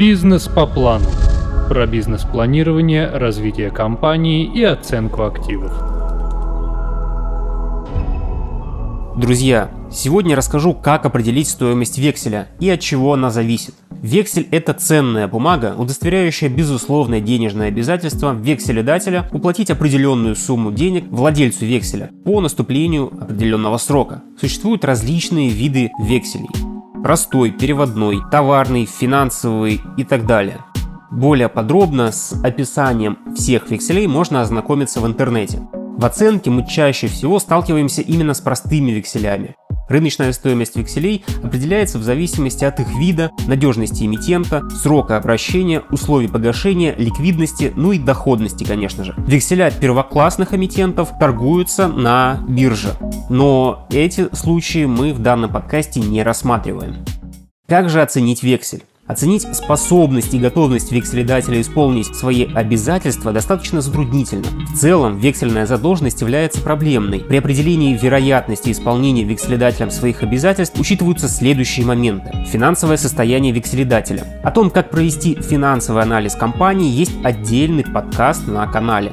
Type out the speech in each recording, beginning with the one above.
Бизнес по плану. Про бизнес-планирование, развитие компании и оценку активов. Друзья, сегодня расскажу, как определить стоимость векселя и от чего она зависит. Вексель – это ценная бумага, удостоверяющая безусловное денежное обязательство векселедателя уплатить определенную сумму денег владельцу векселя по наступлению определенного срока. Существуют различные виды векселей. Простой, переводной, товарный, финансовый и так далее. Более подробно с описанием всех векселей можно ознакомиться в интернете. В оценке мы чаще всего сталкиваемся именно с простыми векселями. Рыночная стоимость векселей определяется в зависимости от их вида, надежности эмитента, срока обращения, условий погашения, ликвидности, ну и доходности, конечно же. Векселя первоклассных эмитентов торгуются на бирже, но эти случаи мы в данном подкасте не рассматриваем. Как же оценить вексель? Оценить способность и готовность векселедателя исполнить свои обязательства достаточно затруднительно. В целом, вексельная задолженность является проблемной. При определении вероятности исполнения векселедателем своих обязательств учитываются следующие моменты. Финансовое состояние векселедателя. О том, как провести финансовый анализ компании, есть отдельный подкаст на канале.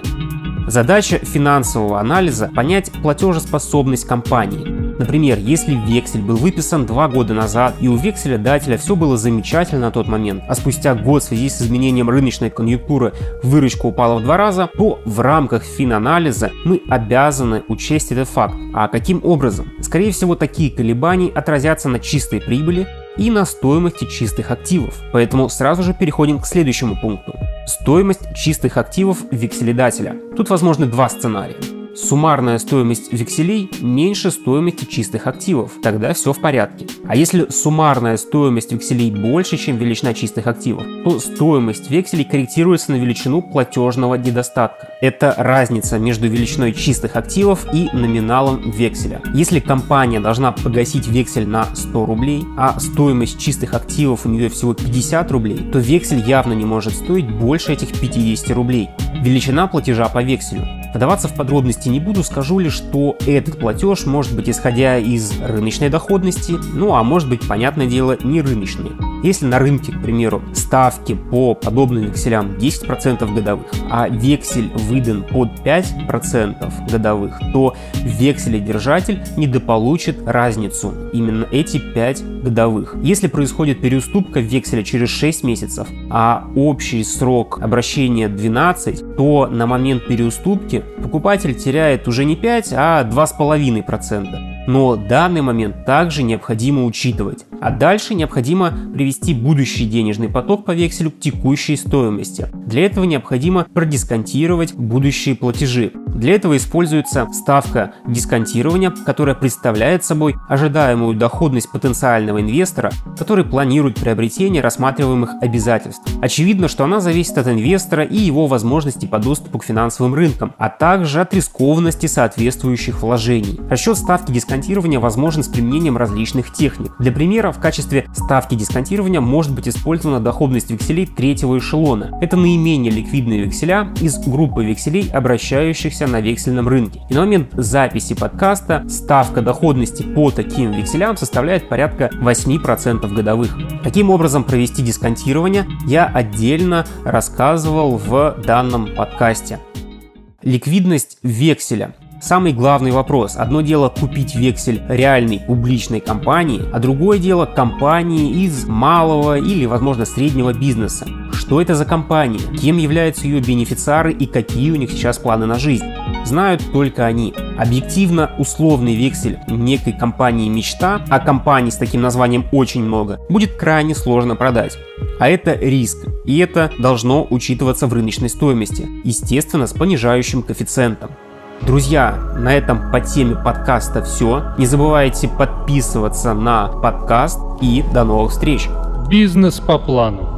Задача финансового анализа – понять платежеспособность компании. Например, если вексель был выписан два года назад и у векселя-дателя все было замечательно на тот момент, а спустя год в связи с изменением рыночной конъюнктуры выручка упала в два раза, то в рамках финанализа мы обязаны учесть этот факт. А каким образом? Скорее всего, такие колебания отразятся на чистой прибыли и на стоимости чистых активов. Поэтому сразу же переходим к следующему пункту. Стоимость чистых активов векселедателя. Тут возможны два сценария. Суммарная стоимость векселей меньше стоимости чистых активов, тогда все в порядке. А если суммарная стоимость векселей больше, чем величина чистых активов, то стоимость векселей корректируется на величину платежного недостатка. Это разница между величиной чистых активов и номиналом векселя. Если компания должна погасить вексель на 100 рублей, а стоимость чистых активов у нее всего 50 рублей, то вексель явно не может стоить больше этих 50 рублей. Величина платежа по векселю. Вдаваться в подробности не буду, скажу лишь, что этот платеж может быть исходя из рыночной доходности, ну а может быть, понятное дело, не рыночный. Если на рынке, к примеру, ставки по подобным векселям 10% годовых, а вексель выдан под 5% годовых, то векселедержатель недополучит разницу, именно эти 5 годовых. Если происходит переуступка векселя через 6 месяцев, а общий срок обращения 12, то на момент переуступки покупатель теряет уже не 5, а 2,5% но данный момент также необходимо учитывать. А дальше необходимо привести будущий денежный поток по векселю к текущей стоимости. Для этого необходимо продисконтировать будущие платежи. Для этого используется ставка дисконтирования, которая представляет собой ожидаемую доходность потенциального инвестора, который планирует приобретение рассматриваемых обязательств. Очевидно, что она зависит от инвестора и его возможностей по доступу к финансовым рынкам, а также от рискованности соответствующих вложений. Расчет ставки дисконтирования возможен с применением различных техник. Для примера, в качестве ставки дисконтирования может быть использована доходность векселей третьего эшелона. Это наименее ликвидные векселя из группы векселей, обращающихся на вексельном рынке. И на момент записи подкаста ставка доходности по таким векселям составляет порядка 8% годовых. Каким образом провести дисконтирование, я отдельно рассказывал в данном подкасте. Ликвидность векселя. Самый главный вопрос. Одно дело купить вексель реальной публичной компании, а другое дело компании из малого или, возможно, среднего бизнеса. Что это за компания, кем являются ее бенефициары и какие у них сейчас планы на жизнь. Знают только они. Объективно, условный вексель некой компании мечта, а компаний с таким названием очень много, будет крайне сложно продать. А это риск, и это должно учитываться в рыночной стоимости, естественно с понижающим коэффициентом. Друзья, на этом по теме подкаста все. Не забывайте подписываться на подкаст и до новых встреч. Бизнес по плану.